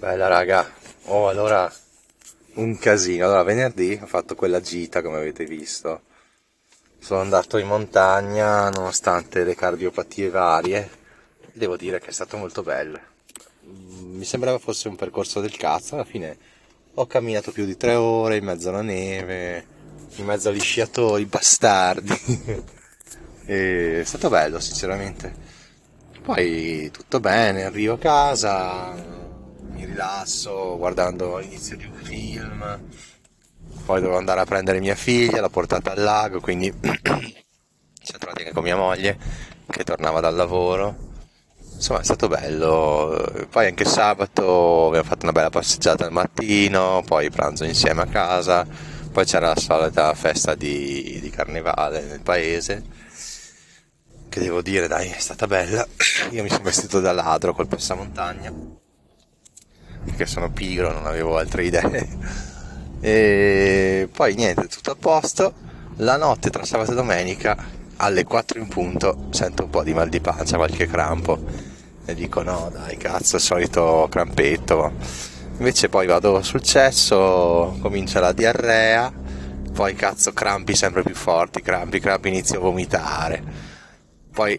Bella raga, oh allora un casino. Allora venerdì ho fatto quella gita come avete visto. Sono andato in montagna nonostante le cardiopatie varie. Devo dire che è stato molto bello. Mi sembrava fosse un percorso del cazzo, alla fine ho camminato più di tre ore in mezzo alla neve, in mezzo agli sciatori bastardi. è stato bello sinceramente. Poi tutto bene, arrivo a casa, rilasso guardando l'inizio di un film, poi devo andare a prendere mia figlia, l'ho portata al lago, quindi ci siamo trovati anche con mia moglie che tornava dal lavoro. Insomma è stato bello, poi anche sabato abbiamo fatto una bella passeggiata al mattino, poi pranzo insieme a casa, poi c'era la solita festa di, di carnevale nel paese, che devo dire dai è stata bella, io mi sono vestito da ladro col passamontagna perché sono pigro, non avevo altre idee. E poi niente, tutto a posto. La notte tra sabato e domenica alle 4 in punto sento un po' di mal di pancia, qualche crampo. E dico no, dai, cazzo, il solito crampetto. Invece poi vado sul cesso, comincia la diarrea, poi cazzo crampi sempre più forti, crampi, crampi, inizio a vomitare. Poi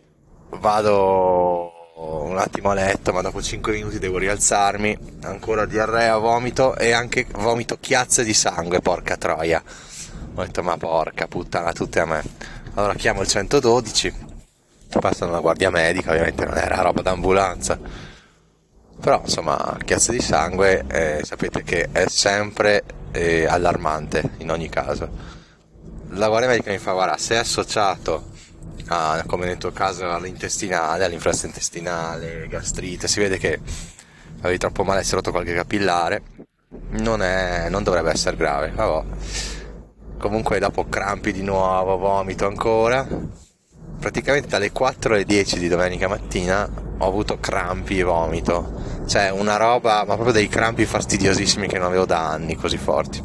vado un attimo a letto, ma dopo 5 minuti devo rialzarmi, ancora diarrea, vomito e anche vomito chiazze di sangue, porca troia. Ho detto ma porca puttana, tutte a me. Allora chiamo il 112, passano la guardia medica, ovviamente non era roba d'ambulanza. Però insomma, chiazze di sangue eh, sapete che è sempre eh, allarmante in ogni caso. La guardia medica mi fa guarda, se è associato a, come nel tuo caso all'intestinale, all'influenza intestinale, gastrite, si vede che avevi troppo male, si è rotto qualche capillare, non, è, non dovrebbe essere grave, vabbè. Comunque dopo crampi di nuovo, vomito ancora, praticamente dalle 4 alle 10 di domenica mattina ho avuto crampi e vomito, cioè una roba, ma proprio dei crampi fastidiosissimi che non avevo da anni così forti.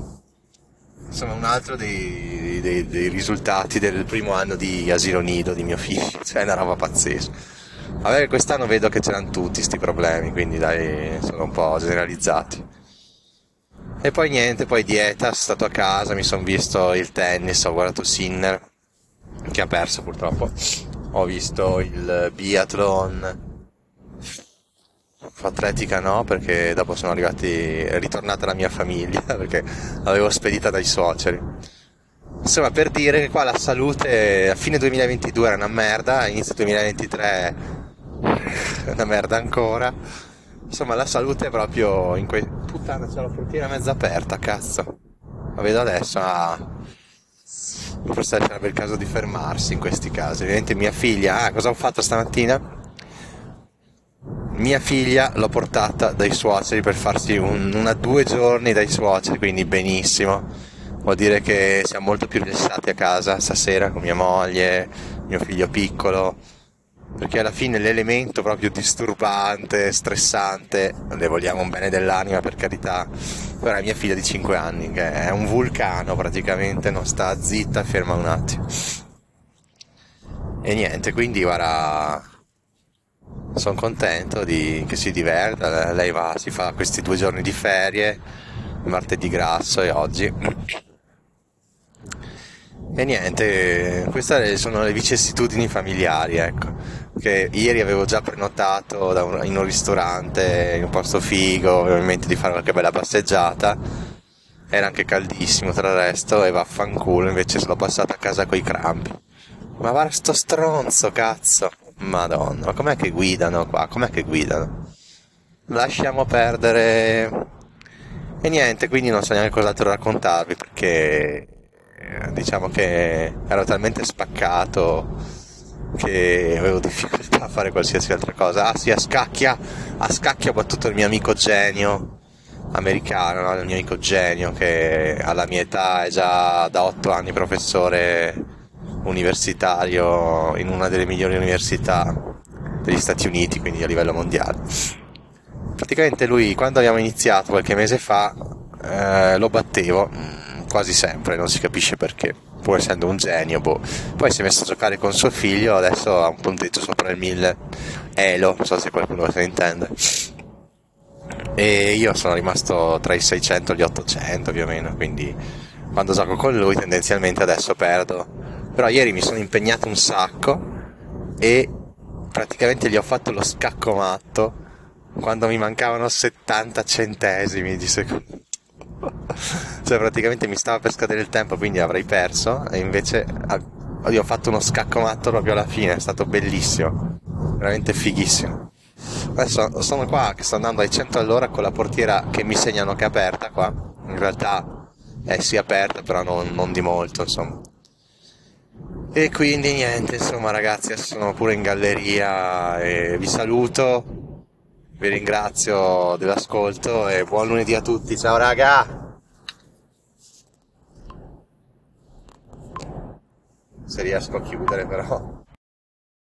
Insomma un altro dei, dei, dei, risultati del primo anno di asilo nido di mio figlio, cioè una roba pazzesca. Vabbè, quest'anno vedo che c'erano tutti questi problemi, quindi dai, sono un po' generalizzati. E poi niente, poi dieta, sono stato a casa, mi sono visto il tennis, ho guardato Sinner, che ha perso purtroppo. Ho visto il biathlon, atletica no, perché dopo sono arrivati, ritornata la mia famiglia, perché l'avevo spedita dai suoceri. Insomma, per dire che qua la salute a fine 2022 era una merda, inizio 2023 è una merda ancora. Insomma, la salute è proprio in quei... Puttana, c'è la portiera mezza aperta, cazzo. La vedo adesso, ah... Forse sarebbe il caso di fermarsi in questi casi. Ovviamente mia figlia, ah, cosa ho fatto stamattina? mia figlia l'ho portata dai suoceri per farsi un, una due giorni dai suoceri, quindi benissimo. Vuol dire che siamo molto più rilassati a casa stasera con mia moglie, mio figlio piccolo, perché alla fine l'elemento proprio disturbante, stressante, le vogliamo un bene dell'anima per carità, però è mia figlia di 5 anni, che è un vulcano praticamente, non sta zitta, ferma un attimo. E niente, quindi guarda, sono contento di, che si diverta, lei va, si fa questi due giorni di ferie, martedì grasso e oggi. E niente, queste sono le vicissitudini familiari, ecco. Che ieri avevo già prenotato un, in un ristorante, in un posto figo, ovviamente di fare qualche bella passeggiata. Era anche caldissimo tra il resto e vaffanculo, invece sono passato a casa coi crampi. Ma guarda sto stronzo, cazzo! Madonna, ma com'è che guidano qua? Com'è che guidano? Lasciamo perdere. E niente, quindi non so neanche cos'altro raccontarvi perché diciamo che ero talmente spaccato che avevo difficoltà a fare qualsiasi altra cosa. Ah sì, a scacchia, a scacchia ho battuto il mio amico genio americano, no? il mio amico genio che alla mia età è già da 8 anni professore universitario in una delle migliori università degli Stati Uniti, quindi a livello mondiale. Praticamente lui, quando abbiamo iniziato qualche mese fa, eh, lo battevo quasi sempre, non si capisce perché, pur essendo un genio, boh. Poi si è messo a giocare con suo figlio, adesso ha un punteggio sopra il 1000 Elo, non so se qualcuno se ne intende. e io sono rimasto tra i 600 e gli 800 più o meno, quindi quando gioco con lui tendenzialmente adesso perdo. Però ieri mi sono impegnato un sacco e praticamente gli ho fatto lo scacco matto quando mi mancavano 70 centesimi di secondo. Cioè praticamente mi stava per scadere il tempo quindi avrei perso e invece gli ho fatto uno scacco matto proprio alla fine, è stato bellissimo, veramente fighissimo. Adesso sono qua che sto andando ai 100 all'ora con la portiera che mi segnano che è aperta qua. In realtà è sì aperta, però non, non di molto, insomma. E quindi niente, insomma ragazzi, sono pure in galleria e vi saluto, vi ringrazio dell'ascolto e buon lunedì a tutti. Ciao raga! Se riesco a chiudere però.